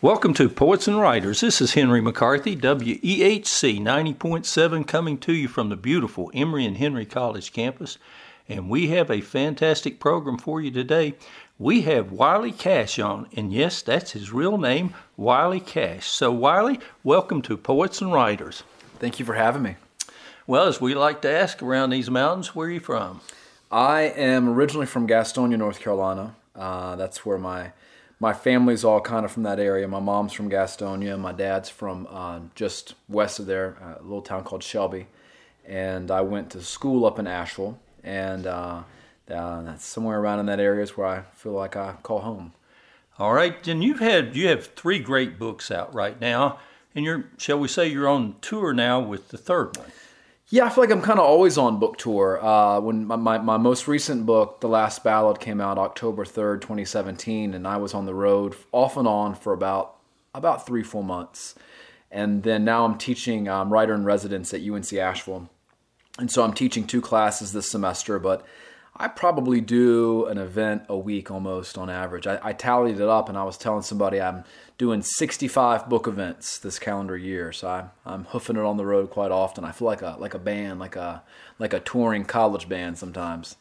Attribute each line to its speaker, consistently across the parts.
Speaker 1: Welcome to Poets and Writers. This is Henry McCarthy, WEHC 90.7, coming to you from the beautiful Emory and Henry College campus. And we have a fantastic program for you today. We have Wiley Cash on, and yes, that's his real name, Wiley Cash. So, Wiley, welcome to Poets and Writers.
Speaker 2: Thank you for having me.
Speaker 1: Well, as we like to ask around these mountains, where are you from?
Speaker 2: I am originally from Gastonia, North Carolina. Uh, that's where my my family's all kind of from that area. My mom's from Gastonia. My dad's from uh, just west of there, a little town called Shelby. And I went to school up in Asheville. And uh, uh, that's somewhere around in that area is where I feel like I call home.
Speaker 1: All right. And you've had, you have three great books out right now. And you're, shall we say, you're on tour now with the third one.
Speaker 2: Yeah, I feel like I'm kind of always on book tour. Uh, when my, my, my, most recent book, The Last Ballad, came out October 3rd, 2017, and I was on the road off and on for about about three full months. And then now I'm teaching um, writer in residence at UNC Asheville. And so I'm teaching two classes this semester, but I probably do an event a week almost on average. I, I, tallied it up and I was telling somebody I'm doing 65 book events this calendar year. So I, I'm hoofing it on the road quite often. I feel like a like a band, like a like a touring college band sometimes.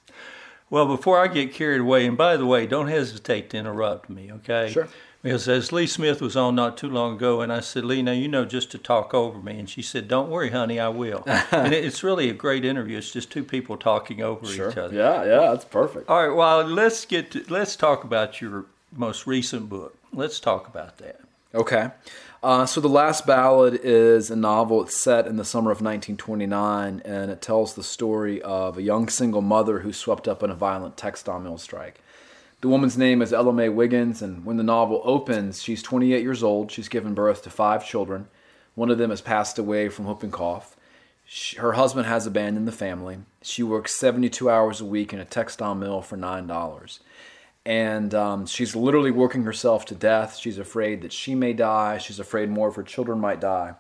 Speaker 1: Well, before I get carried away, and by the way, don't hesitate to interrupt me, okay?
Speaker 2: Sure.
Speaker 1: Because as Lee Smith was on not too long ago, and I said, Lee, now you know just to talk over me. And she said, Don't worry, honey, I will. and it's really a great interview. It's just two people talking over
Speaker 2: sure.
Speaker 1: each other.
Speaker 2: Yeah, yeah, that's perfect.
Speaker 1: All right, well, let's get to, let's talk about your most recent book. Let's talk about that.
Speaker 2: Okay. Uh, so, The Last Ballad is a novel. It's set in the summer of 1929, and it tells the story of a young single mother who's swept up in a violent textile mill strike. The woman's name is Ella May Wiggins, and when the novel opens, she's 28 years old. She's given birth to five children. One of them has passed away from whooping cough. She, her husband has abandoned the family. She works 72 hours a week in a textile mill for $9. And um, she's literally working herself to death. She's afraid that she may die. She's afraid more of her children might die.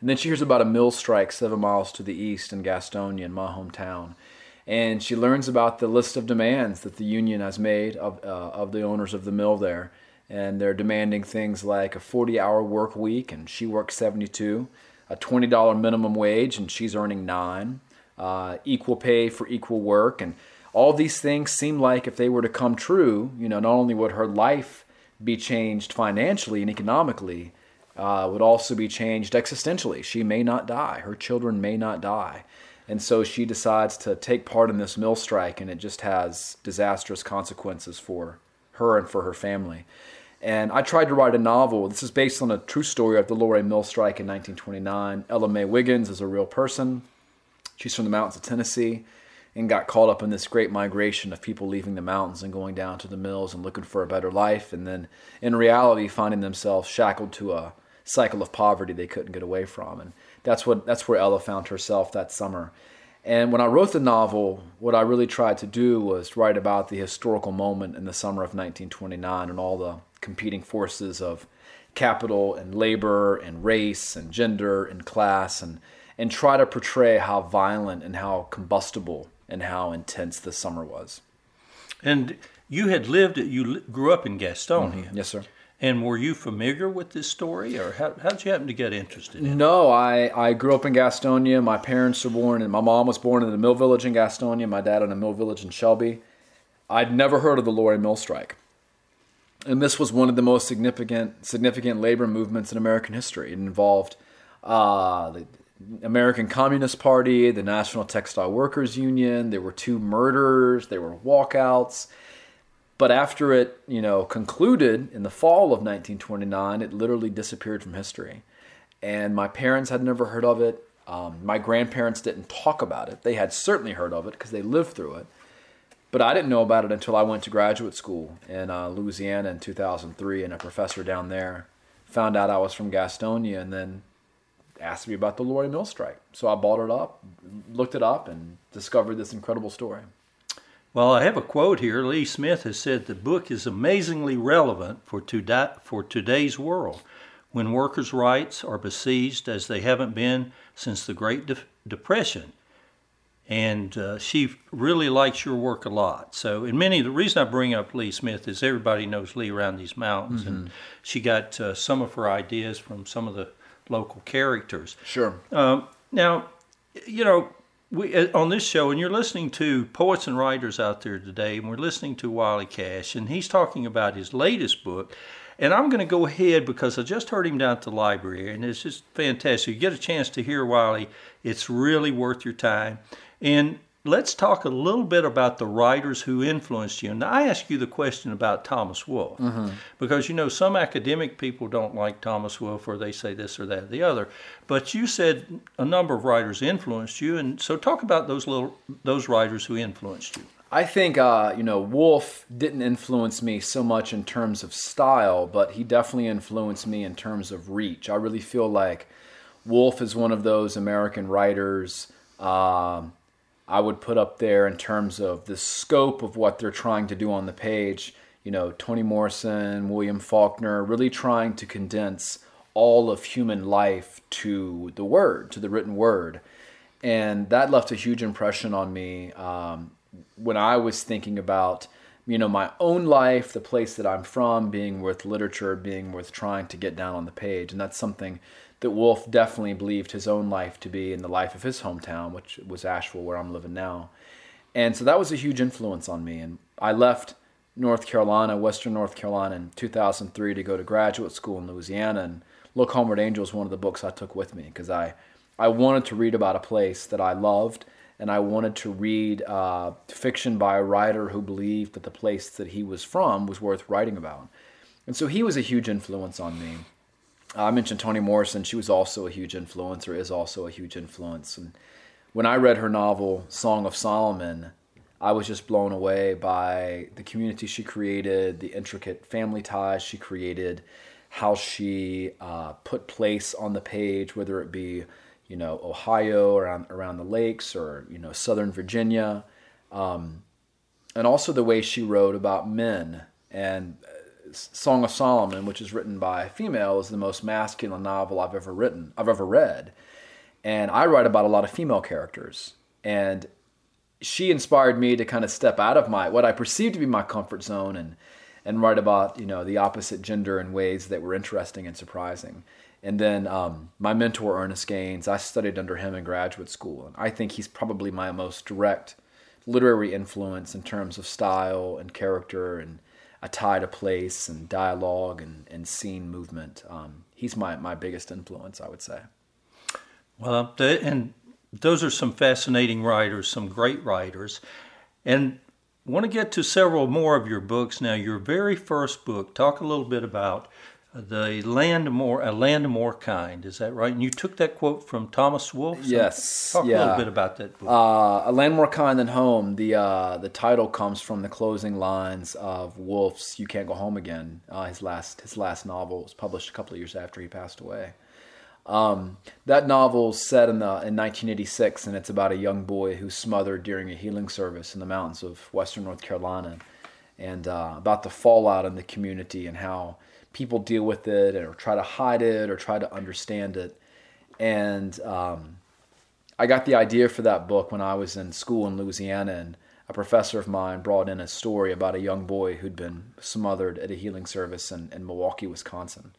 Speaker 2: And then she hears about a mill strike seven miles to the east in Gastonia, in my hometown and she learns about the list of demands that the union has made of, uh, of the owners of the mill there. And they're demanding things like a 40 hour work week, and she works 72, a $20 minimum wage, and she's earning nine, uh, equal pay for equal work. And all these things seem like if they were to come true, you know, not only would her life be changed financially and economically, uh, would also be changed existentially. She may not die. Her children may not die. And so she decides to take part in this mill strike, and it just has disastrous consequences for her and for her family. And I tried to write a novel. This is based on a true story of the Loray Mill strike in 1929. Ella May Wiggins is a real person. She's from the mountains of Tennessee and got caught up in this great migration of people leaving the mountains and going down to the mills and looking for a better life. And then in reality, finding themselves shackled to a cycle of poverty they couldn't get away from. And that's what that's where Ella found herself that summer. And when I wrote the novel, what I really tried to do was write about the historical moment in the summer of 1929 and all the competing forces of capital and labor and race and gender and class and and try to portray how violent and how combustible and how intense the summer was.
Speaker 1: And you had lived, you grew up in Gastonia.
Speaker 2: Mm-hmm. Yes, sir.
Speaker 1: And were you familiar with this story, or how did you happen to get interested in it?
Speaker 2: No, I, I grew up in Gastonia. My parents were born, and my mom was born in the mill village in Gastonia. My dad in a mill village in Shelby. I'd never heard of the Loray Mill Strike, and this was one of the most significant significant labor movements in American history. It involved uh, the American Communist Party, the National Textile Workers Union. There were two murders. There were walkouts but after it, you know, concluded in the fall of 1929, it literally disappeared from history. And my parents had never heard of it. Um, my grandparents didn't talk about it. They had certainly heard of it because they lived through it. But I didn't know about it until I went to graduate school in uh, Louisiana in 2003, and a professor down there found out I was from Gastonia and then asked me about the Loray Mill strike. So I bought it up, looked it up, and discovered this incredible story.
Speaker 1: Well, I have a quote here. Lee Smith has said the book is amazingly relevant for, to, for today's world when workers' rights are besieged as they haven't been since the Great De- Depression. and uh, she really likes your work a lot. So, and many the reason I bring up Lee Smith is everybody knows Lee around these mountains, mm-hmm. and she got uh, some of her ideas from some of the local characters.
Speaker 2: Sure.
Speaker 1: Um, now, you know, we uh, on this show, and you're listening to poets and writers out there today, and we're listening to Wiley Cash, and he's talking about his latest book. And I'm going to go ahead because I just heard him down at the library, and it's just fantastic. You get a chance to hear Wiley; it's really worth your time. And let's talk a little bit about the writers who influenced you. And I ask you the question about Thomas Wolfe mm-hmm. because you know some academic people don't like Thomas Wolfe or they say this or that or the other. But you said a number of writers influenced you, and so talk about those little those writers who influenced you.
Speaker 2: I think uh, you know Wolfe didn't influence me so much in terms of style, but he definitely influenced me in terms of reach. I really feel like Wolfe is one of those American writers. Um, I would put up there in terms of the scope of what they're trying to do on the page. You know, Toni Morrison, William Faulkner, really trying to condense all of human life to the word, to the written word. And that left a huge impression on me um, when I was thinking about, you know, my own life, the place that I'm from, being worth literature, being worth trying to get down on the page. And that's something that Wolfe definitely believed his own life to be in the life of his hometown, which was Asheville, where I'm living now. And so that was a huge influence on me. And I left North Carolina, Western North Carolina, in 2003 to go to graduate school in Louisiana. And Look Homeward Angel is one of the books I took with me because I, I wanted to read about a place that I loved. And I wanted to read uh, fiction by a writer who believed that the place that he was from was worth writing about. And so he was a huge influence on me. I mentioned Toni Morrison. She was also a huge influence, or is also a huge influence. And when I read her novel, Song of Solomon, I was just blown away by the community she created, the intricate family ties she created, how she uh, put place on the page, whether it be, you know, Ohio around around the lakes or you know Southern Virginia, um, and also the way she wrote about men and Song of Solomon, which is written by a female, is the most masculine novel I've ever written, I've ever read. And I write about a lot of female characters. And she inspired me to kind of step out of my what I perceived to be my comfort zone and and write about you know the opposite gender in ways that were interesting and surprising. And then um, my mentor Ernest Gaines, I studied under him in graduate school, and I think he's probably my most direct literary influence in terms of style and character and a tie to place and dialogue and, and scene movement. Um, he's my, my biggest influence, I would say.
Speaker 1: Well, and those are some fascinating writers, some great writers. And I want to get to several more of your books now. Your very first book, talk a little bit about the land more a land more kind is that right? And you took that quote from thomas wolfe?
Speaker 2: So yes
Speaker 1: talk
Speaker 2: yeah.
Speaker 1: a little bit about that book.
Speaker 2: Uh, a land more kind than home the uh, the title comes from the closing lines of wolfe's you can't go home again uh, his last his last novel. Was published a couple of years after he passed away. Um, that novel's set in the in 1986 and it's about a young boy who's smothered during a healing service in the mountains of western north carolina and uh, about the fallout in the community and how people deal with it or try to hide it or try to understand it. And um, I got the idea for that book when I was in school in Louisiana, and a professor of mine brought in a story about a young boy who'd been smothered at a healing service in, in Milwaukee, Wisconsin.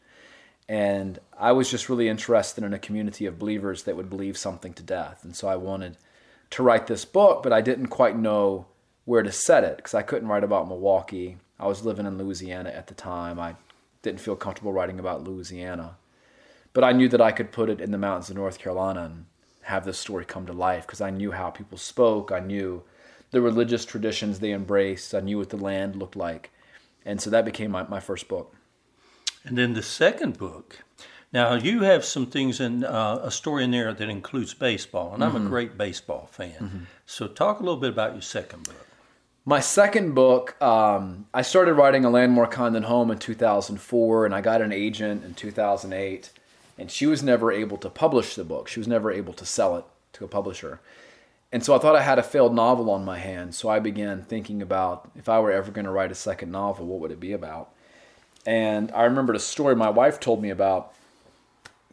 Speaker 2: And I was just really interested in a community of believers that would believe something to death. And so I wanted to write this book, but I didn't quite know where to set it because I couldn't write about Milwaukee. I was living in Louisiana at the time. I didn't feel comfortable writing about Louisiana. But I knew that I could put it in the mountains of North Carolina and have this story come to life because I knew how people spoke. I knew the religious traditions they embraced. I knew what the land looked like. And so that became my, my first book.
Speaker 1: And then the second book. Now, you have some things in uh, a story in there that includes baseball, and I'm mm-hmm. a great baseball fan. Mm-hmm. So, talk a little bit about your second book.
Speaker 2: My second book, um, I started writing A Land More Kind Than Home in 2004, and I got an agent in 2008, and she was never able to publish the book. She was never able to sell it to a publisher. And so I thought I had a failed novel on my hands, so I began thinking about if I were ever going to write a second novel, what would it be about? And I remembered a story my wife told me about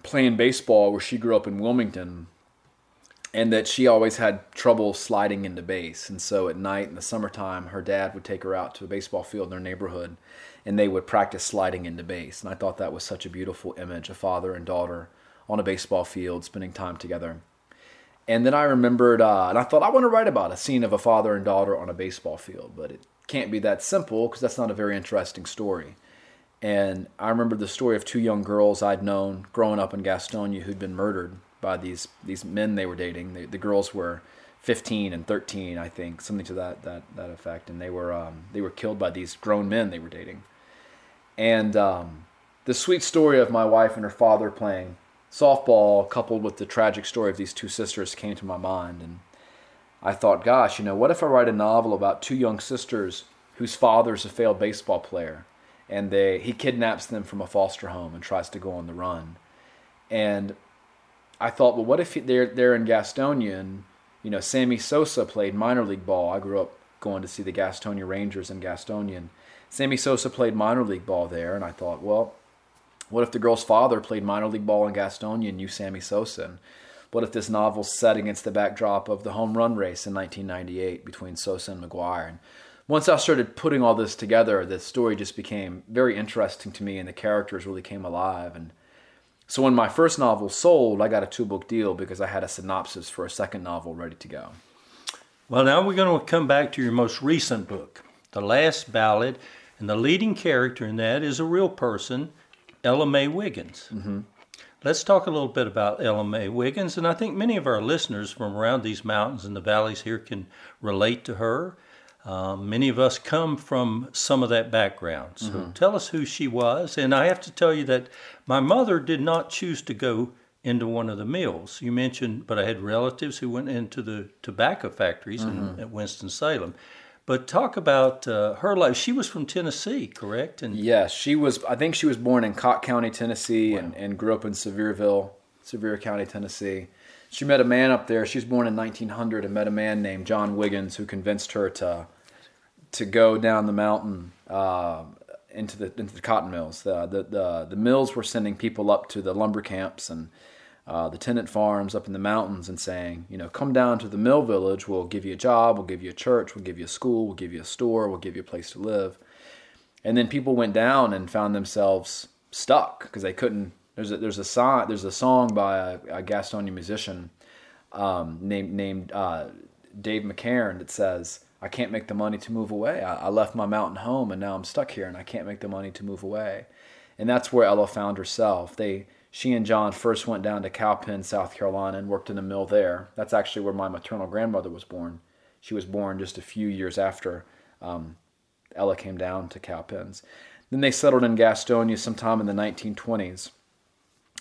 Speaker 2: playing baseball where she grew up in Wilmington. And that she always had trouble sliding into base. And so at night in the summertime, her dad would take her out to a baseball field in their neighborhood and they would practice sliding into base. And I thought that was such a beautiful image a father and daughter on a baseball field spending time together. And then I remembered, uh, and I thought, I want to write about a scene of a father and daughter on a baseball field, but it can't be that simple because that's not a very interesting story. And I remember the story of two young girls I'd known growing up in Gastonia who'd been murdered by these these men they were dating. The, the girls were 15 and 13, I think, something to that that that effect, and they were um, they were killed by these grown men they were dating. And um, the sweet story of my wife and her father playing softball, coupled with the tragic story of these two sisters, came to my mind, and I thought, gosh, you know, what if I write a novel about two young sisters whose father's a failed baseball player, and they he kidnaps them from a foster home and tries to go on the run, and I thought, well, what if they're they're in Gastonia you know Sammy Sosa played minor league ball. I grew up going to see the Gastonia Rangers in Gastonia. Sammy Sosa played minor league ball there, and I thought, well, what if the girl's father played minor league ball in Gastonia and knew Sammy Sosa? And what if this novel's set against the backdrop of the home run race in 1998 between Sosa and McGwire? And once I started putting all this together, the story just became very interesting to me, and the characters really came alive. And so when my first novel sold, I got a two book deal because I had a synopsis for a second novel ready to go.
Speaker 1: Well, now we're going to come back to your most recent book, The Last Ballad, and the leading character in that is a real person, Ella May Wiggins. Mm-hmm. Let's talk a little bit about Ella May Wiggins, and I think many of our listeners from around these mountains and the valleys here can relate to her. Um, many of us come from some of that background. So mm-hmm. tell us who she was. And I have to tell you that my mother did not choose to go into one of the mills. You mentioned, but I had relatives who went into the tobacco factories mm-hmm. in, at Winston-Salem. But talk about uh, her life. She was from Tennessee, correct?
Speaker 2: And yes, she was. I think she was born in Cocke County, Tennessee, wow. and, and grew up in Sevierville, Sevier County, Tennessee she met a man up there. She was born in 1900 and met a man named John Wiggins who convinced her to to go down the mountain uh, into the into the cotton mills. The, the, the the mills were sending people up to the lumber camps and uh, the tenant farms up in the mountains and saying, you know, come down to the mill village. We'll give you a job. We'll give you a church. We'll give you a school. We'll give you a store. We'll give you a place to live. And then people went down and found themselves stuck because they couldn't there's a there's a song there's a song by a, a Gastonia musician um, named named uh, Dave McCarn that says, "I can't make the money to move away. I, I, left my mountain home and now I'm stuck here and I can't make the money to move away." And that's where Ella found herself. They she and John first went down to Cowpen, South Carolina, and worked in a mill there. That's actually where my maternal grandmother was born. She was born just a few years after um, Ella came down to Cowpens. Then they settled in Gastonia sometime in the 1920s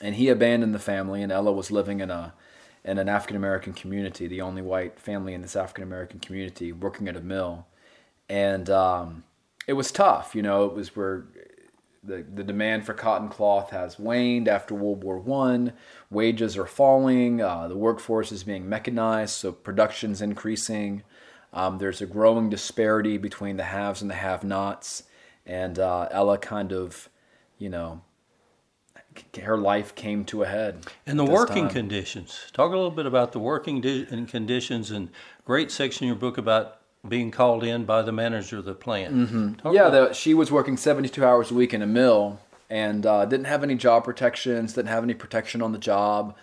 Speaker 2: and he abandoned the family, and Ella was living in a in an African American community, the only white family in this African American community, working at a mill, and um, it was tough. You know, it was where the the demand for cotton cloth has waned after World War One. Wages are falling. Uh, the workforce is being mechanized, so production's increasing. Um, there's a growing disparity between the haves and the have-nots, and uh, Ella kind of, you know, her life came to a head.
Speaker 1: And the working time. conditions. Talk a little bit about the working di- conditions and great section in your book about being called in by the manager of the plant.
Speaker 2: Mm-hmm. Yeah, the, she was working 72 hours a week in a mill and uh, didn't have any job protections, didn't have any protection on the job.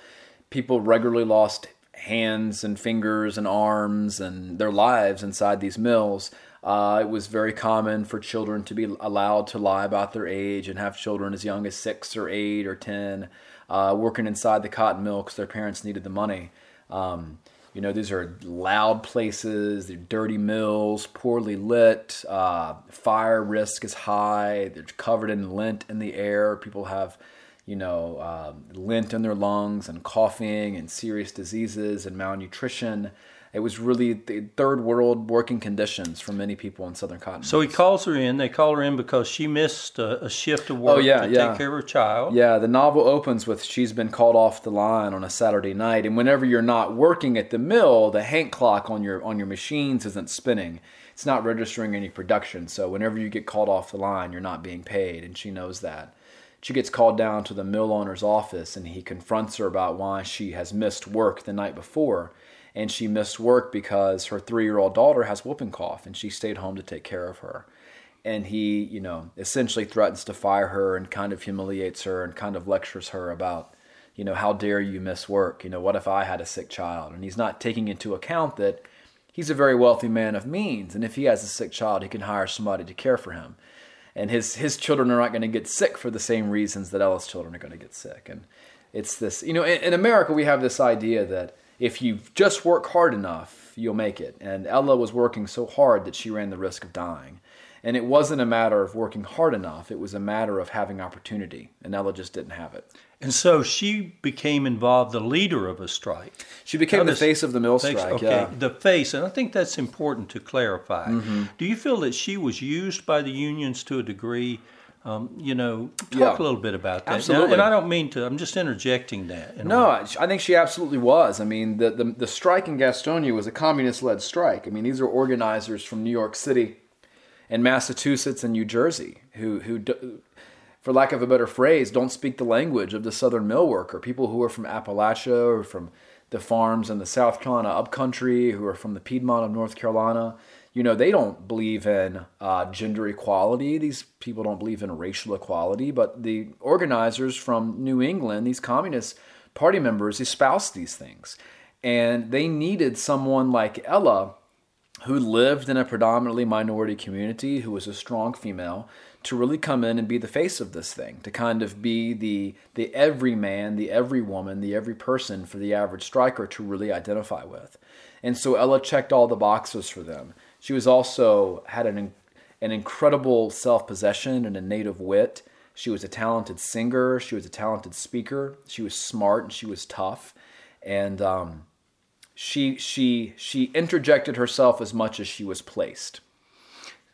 Speaker 2: People regularly lost hands and fingers and arms and their lives inside these mills. Uh, it was very common for children to be allowed to lie about their age and have children as young as six or eight or ten uh, working inside the cotton mill because their parents needed the money. Um, you know, these are loud places, they're dirty mills, poorly lit, uh, fire risk is high, they're covered in lint in the air. People have, you know, um, lint in their lungs and coughing and serious diseases and malnutrition it was really the third world working conditions for many people in southern cotton.
Speaker 1: So he calls her in. They call her in because she missed a, a shift of work oh, yeah, to yeah. take care of her child.
Speaker 2: Yeah, the novel opens with she's been called off the line on a Saturday night, and whenever you're not working at the mill, the Hank clock on your on your machines isn't spinning. It's not registering any production. So whenever you get called off the line, you're not being paid, and she knows that. she gets called down to the mill owner's office and he confronts her about why she has missed work the night before. And she missed work because her three year old daughter has whooping cough and she stayed home to take care of her. And he, you know, essentially threatens to fire her and kind of humiliates her and kind of lectures her about, you know, how dare you miss work? You know, what if I had a sick child? And he's not taking into account that he's a very wealthy man of means. And if he has a sick child, he can hire somebody to care for him and his his children are not going to get sick for the same reasons that Ella's children are going to get sick. And it's this, you know, in, in, America we have this idea that if you just work hard enough, you'll make it. And Ella was working so hard that she ran the risk of dying. And it wasn't a matter of working hard enough; it was a matter of having opportunity, and Ella just didn't have it.
Speaker 1: And so she became involved, the leader of a strike.
Speaker 2: She became the face of the mill face, strike.
Speaker 1: Okay,
Speaker 2: yeah.
Speaker 1: the face, and I think that's important to clarify. Mm-hmm. Do you feel that she was used by the unions to a degree? Um, you know, talk yeah. a little bit about that.
Speaker 2: Absolutely.
Speaker 1: Now, and I don't mean to. I'm just interjecting that.
Speaker 2: No, I think she absolutely was. I mean, the, the the strike in Gastonia was a communist-led strike. I mean, these are organizers from New York City, and Massachusetts, and New Jersey who who for lack of a better phrase, don't speak the language of the Southern mill worker. People who are from Appalachia or from the farms in the South Carolina upcountry, who are from the Piedmont of North Carolina, you know, they don't believe in uh, gender equality. These people don't believe in racial equality. But the organizers from New England, these communist party members, espouse these things. And they needed someone like Ella, who lived in a predominantly minority community, who was a strong female, to really come in and be the face of this thing, to kind of be the the every man, the every woman, the every person for the average striker to really identify with. And so Ella checked all the boxes for them. She was also had an an incredible self-possession and a native wit. She was a talented singer. She was a talented speaker. She was smart and she was tough, and um, she she she interjected herself as much as she was placed.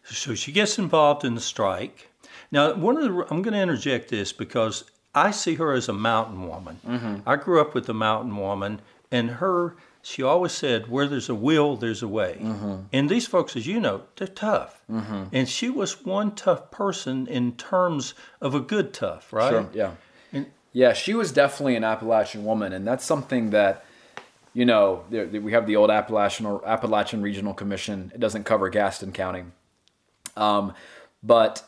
Speaker 1: So she gets involved in the strike. Now, one of the I'm going to interject this because I see her as a mountain woman. Mm-hmm. I grew up with a mountain woman, and her she always said, "Where there's a will, there's a way." Mm-hmm. And these folks, as you know, they're tough. Mm-hmm. And she was one tough person in terms of a good tough, right? Sure.
Speaker 2: Yeah. And, yeah, she was definitely an Appalachian woman, and that's something that you know, we have the old Appalachian or Appalachian Regional Commission. It doesn't cover Gaston County. Um, but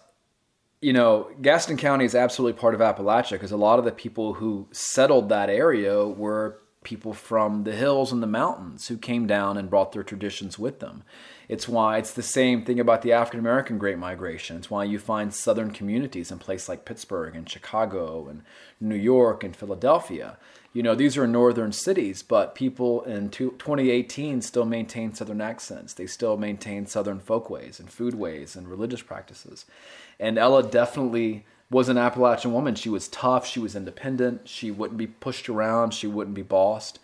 Speaker 2: you know, Gaston County is absolutely part of Appalachia because a lot of the people who settled that area were people from the hills and the mountains who came down and brought their traditions with them. It's why it's the same thing about the African American Great Migration. It's why you find southern communities in places like Pittsburgh and Chicago and New York and Philadelphia you know, these are northern cities, but people in 2018 still maintain southern accents. They still maintain southern folkways and foodways and religious practices. And Ella definitely was an Appalachian woman. She was tough, she was independent, she wouldn't be pushed around, she wouldn't be bossed.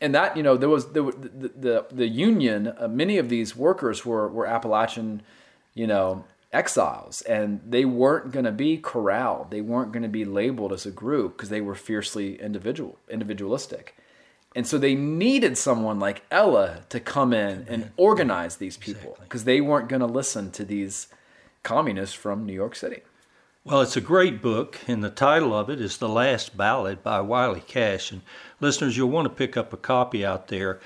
Speaker 2: And that, you know, there was the the the, the union, uh, many of these workers were were Appalachian, you know, exiles. And they weren't going to be corralled. They weren't going to be labeled as a group because they were fiercely individual individualistic. And so they needed someone like ella to come in and organize these people because exactly. they weren't going to listen to these communists from new york city
Speaker 1: well it's a great book and the title of it is the last ballad by wiley cash. And listeners you'll want to pick up a copy out there.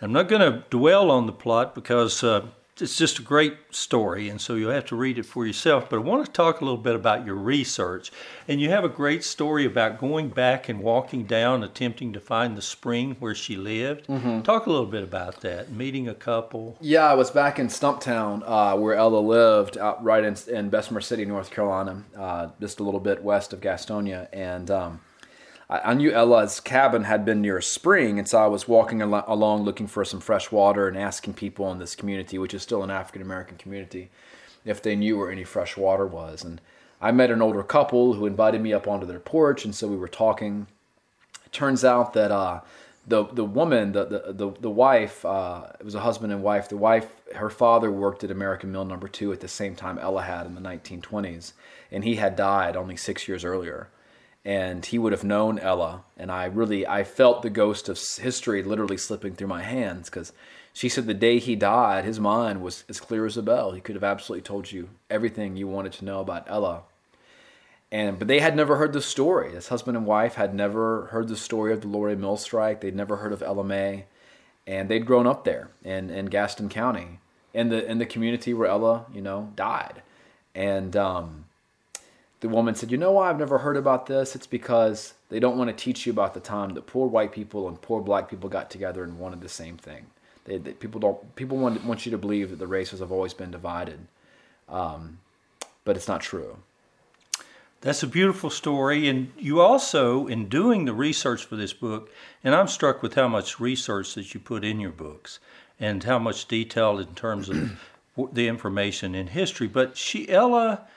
Speaker 1: I'm not going to dwell on the plot because uh, it's just a great story, and so you'll have to read it for yourself. But I want to talk a little bit about your research. And you have a great story about going back and walking down, attempting to find the spring where she lived. Mm-hmm. Talk a little bit about that, meeting a couple.
Speaker 2: Yeah, I was back in Stumptown, uh, where Ella lived, out right in, in Bessemer City, North Carolina, uh, just a little bit west of Gastonia. And um, I, knew Ella's cabin had been near a spring, and so I was walking al- along looking for some fresh water and asking people in this community, which is still an African American community, if they knew where any fresh water was. And I met an older couple who invited me up onto their porch, and so we were talking. It turns out that uh, the the woman, the the the, the wife, uh, it was a husband and wife. The wife, her father worked at American Mill Number Two at the same time Ella had in the 1920s, and he had died only six years earlier and he would have known Ella. And I really, I felt the ghost of history literally slipping through my hands because she said the day he died, his mind was as clear as a bell. He could have absolutely told you everything you wanted to know about Ella. and but they had never heard the story. This husband and wife had never heard the story of the Loray Mill strike. They'd never heard of Ella May, and they'd grown up there in, in Gaston County, in the in the community where Ella, you know, died. And um, the woman said, "You know why I've never heard about this? It's because they don't want to teach you about the time that poor white people and poor black people got together and wanted the same thing. They, they, people don't people want want you to believe that the races have always been divided, um, but it's not true."
Speaker 1: That's a beautiful story. And you also, in doing the research for this book, and I'm struck with how much research that you put in your books and how much detail in terms of the information in history. But she, Ella,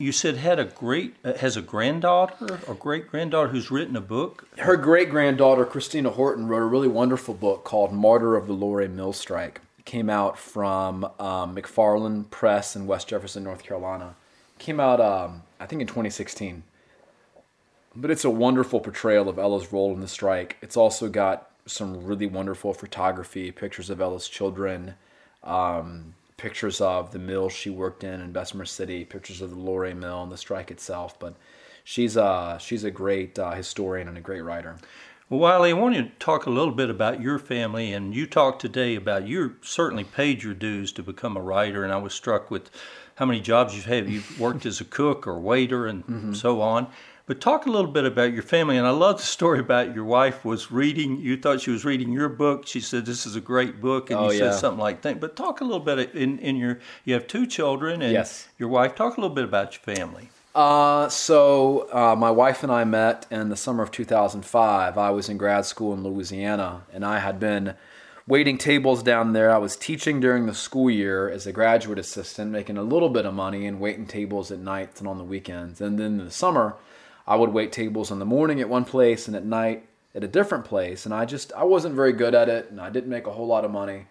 Speaker 1: you said had a great uh, has a granddaughter or great granddaughter who's written a book.
Speaker 2: Her great granddaughter Kristina Horton wrote a really wonderful book called "Martyr of the Loray Mill Strike." It came out from um, McFarland Press in West Jefferson, North Carolina. Came out, um, I think, in 2016. But it's a wonderful portrayal of Ella's role in the strike. It's also got some really wonderful photography, pictures of Ella's children, um, pictures of the mill she worked in in Bessemer City, pictures of the Loray Mill and the strike itself. But she's a, she's a great uh, historian and a great writer.
Speaker 1: Well, Wiley, I want you to talk a little bit about your family, and you talked today about you certainly paid your dues to become a writer, and I was struck with how many jobs you've had. You've worked as a cook or waiter and mm-hmm. so on. But talk a little bit about your family. And I love the story about your wife was reading. You thought she was reading your book. She said this is a great book, and oh, you yeah. said something like that. But talk a little bit in in your. You have two children and yes. your wife. Talk a little bit about your family.
Speaker 2: Uh, so uh, my wife and I met in the summer of 2005. I was in grad school in Louisiana, and I had been waiting tables down there. I was teaching during the school year as a graduate assistant, making a little bit of money and waiting tables at nights and on the weekends. And then in the summer, I would wait tables in the morning at one place and at night at a different place. And I just, I wasn't very good at it and I didn't make a whole lot of money.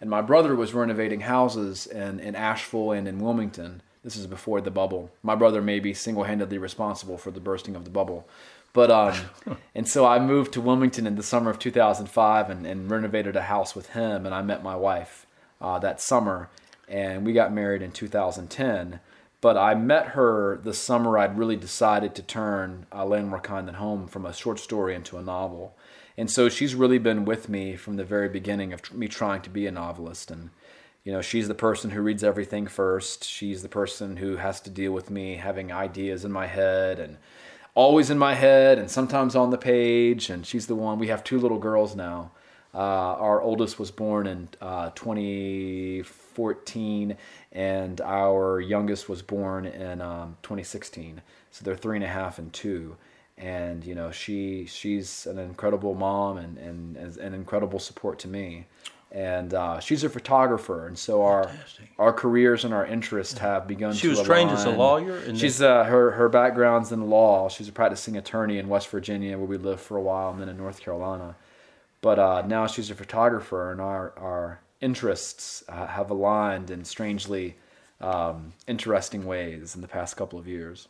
Speaker 2: And my brother was renovating houses in, in Asheville and in Wilmington. This is before the bubble. My brother may be single handedly responsible for the bursting of the bubble. But um, and so I moved to Wilmington in the summer of 2005 and, and renovated a house with him, and I met my wife uh, that summer, and we got married in 2010. But I met her the summer I'd really decided to turn uh, Land More Kind Than Home from a short story into a novel. And so she's really been with me from the very beginning of tr- me trying to be a novelist. And, you know, she's the person who reads everything first. She's the person who has to deal with me having ideas in my head and always in my head and sometimes on the page. And she's the one. We have two little girls now. Uh, our oldest was born in uh, 2014, and our youngest was born in um, 2016. So they're three and a half and two. And you know, she she's an incredible mom and, and, and an incredible support to me and uh, she's a photographer, and so our Fantastic. our careers and our interests have begun.
Speaker 1: She
Speaker 2: was
Speaker 1: align. trained as a lawyer.
Speaker 2: she's uh, her her background's in law. She's a practicing attorney in West Virginia, where we lived for a while, and then in North Carolina. But uh, now she's a photographer, and our our interests uh, have aligned in strangely um, interesting ways in the past couple of years.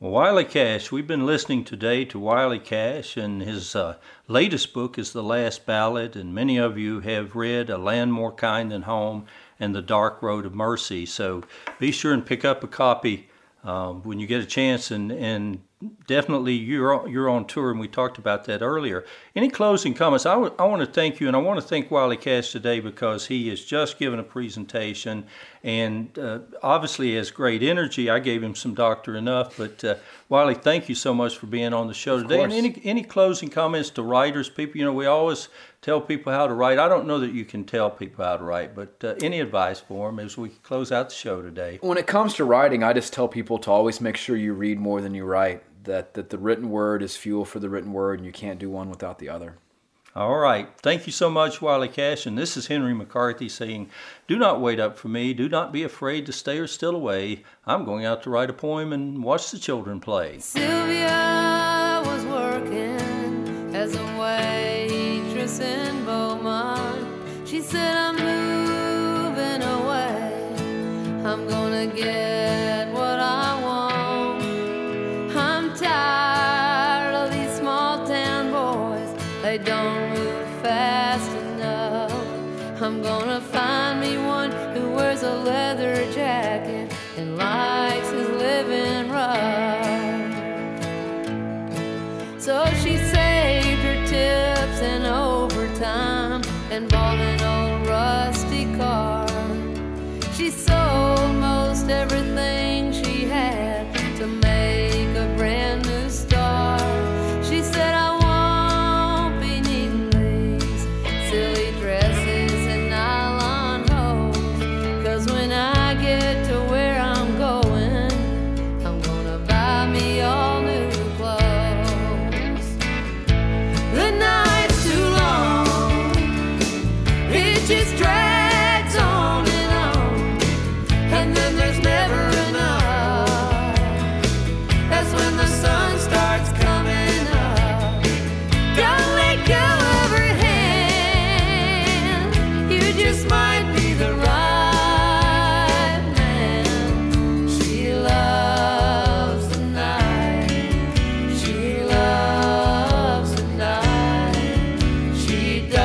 Speaker 1: Well, Wiley Cash, we've been listening today to Wiley Cash, and his uh, latest book is The Last Ballad, and many of you have read A Land More Kind Than Home and The Dark Road of Mercy. So be sure and pick up a copy uh, when you get a chance and, and definitely you're you're on tour, and we talked about that earlier. Any closing comments? I, w- I want to thank you, and I want to thank Wiley Cash today because he has just given a presentation, and uh, obviously has great energy. I gave him some doctor enough, but uh, Wiley, thank you so much for being on the show today. And any any closing comments to writers, people? You know, we always tell people how to write. I don't know that you can tell people how to write, but uh, any advice for them as we close out the show today?
Speaker 2: When it comes to writing, I just tell people to always make sure you read more than you write that, that the written word is fuel for the written word, and you can't do one without the other.
Speaker 1: All right. Thank you so much, Wiley Cash. And this is Henry McCarthy saying, Do not wait up for me. Do not be afraid to stay or still away. I'm going out to write a poem and watch the children play.
Speaker 3: Sylvia was working as a waitress in Beaumont. She said, I'm moving away. I'm going to get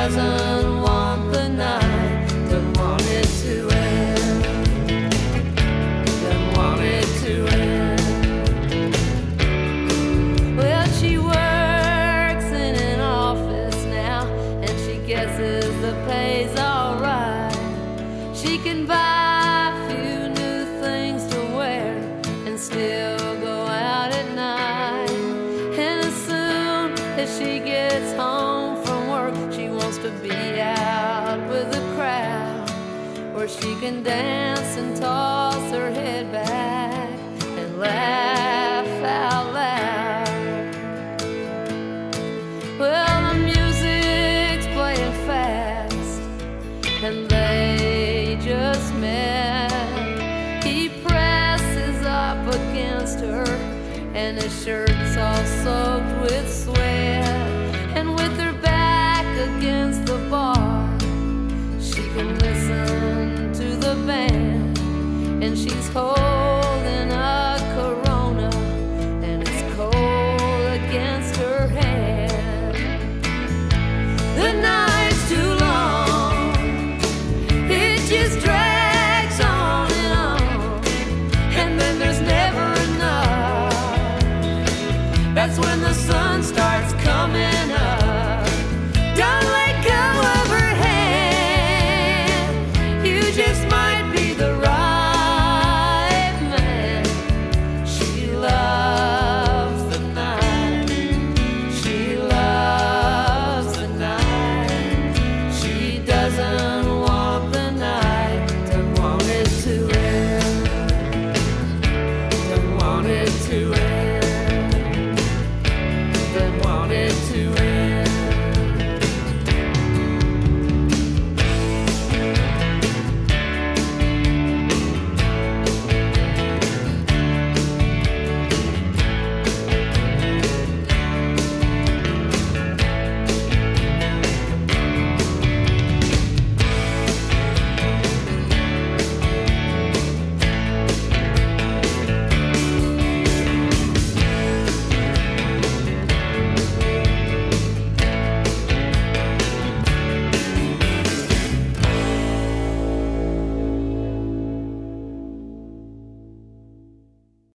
Speaker 3: doesn't against her, and his shirt's all soaked with sweat. And with her back against the bar, she can listen to the band, and she's holding.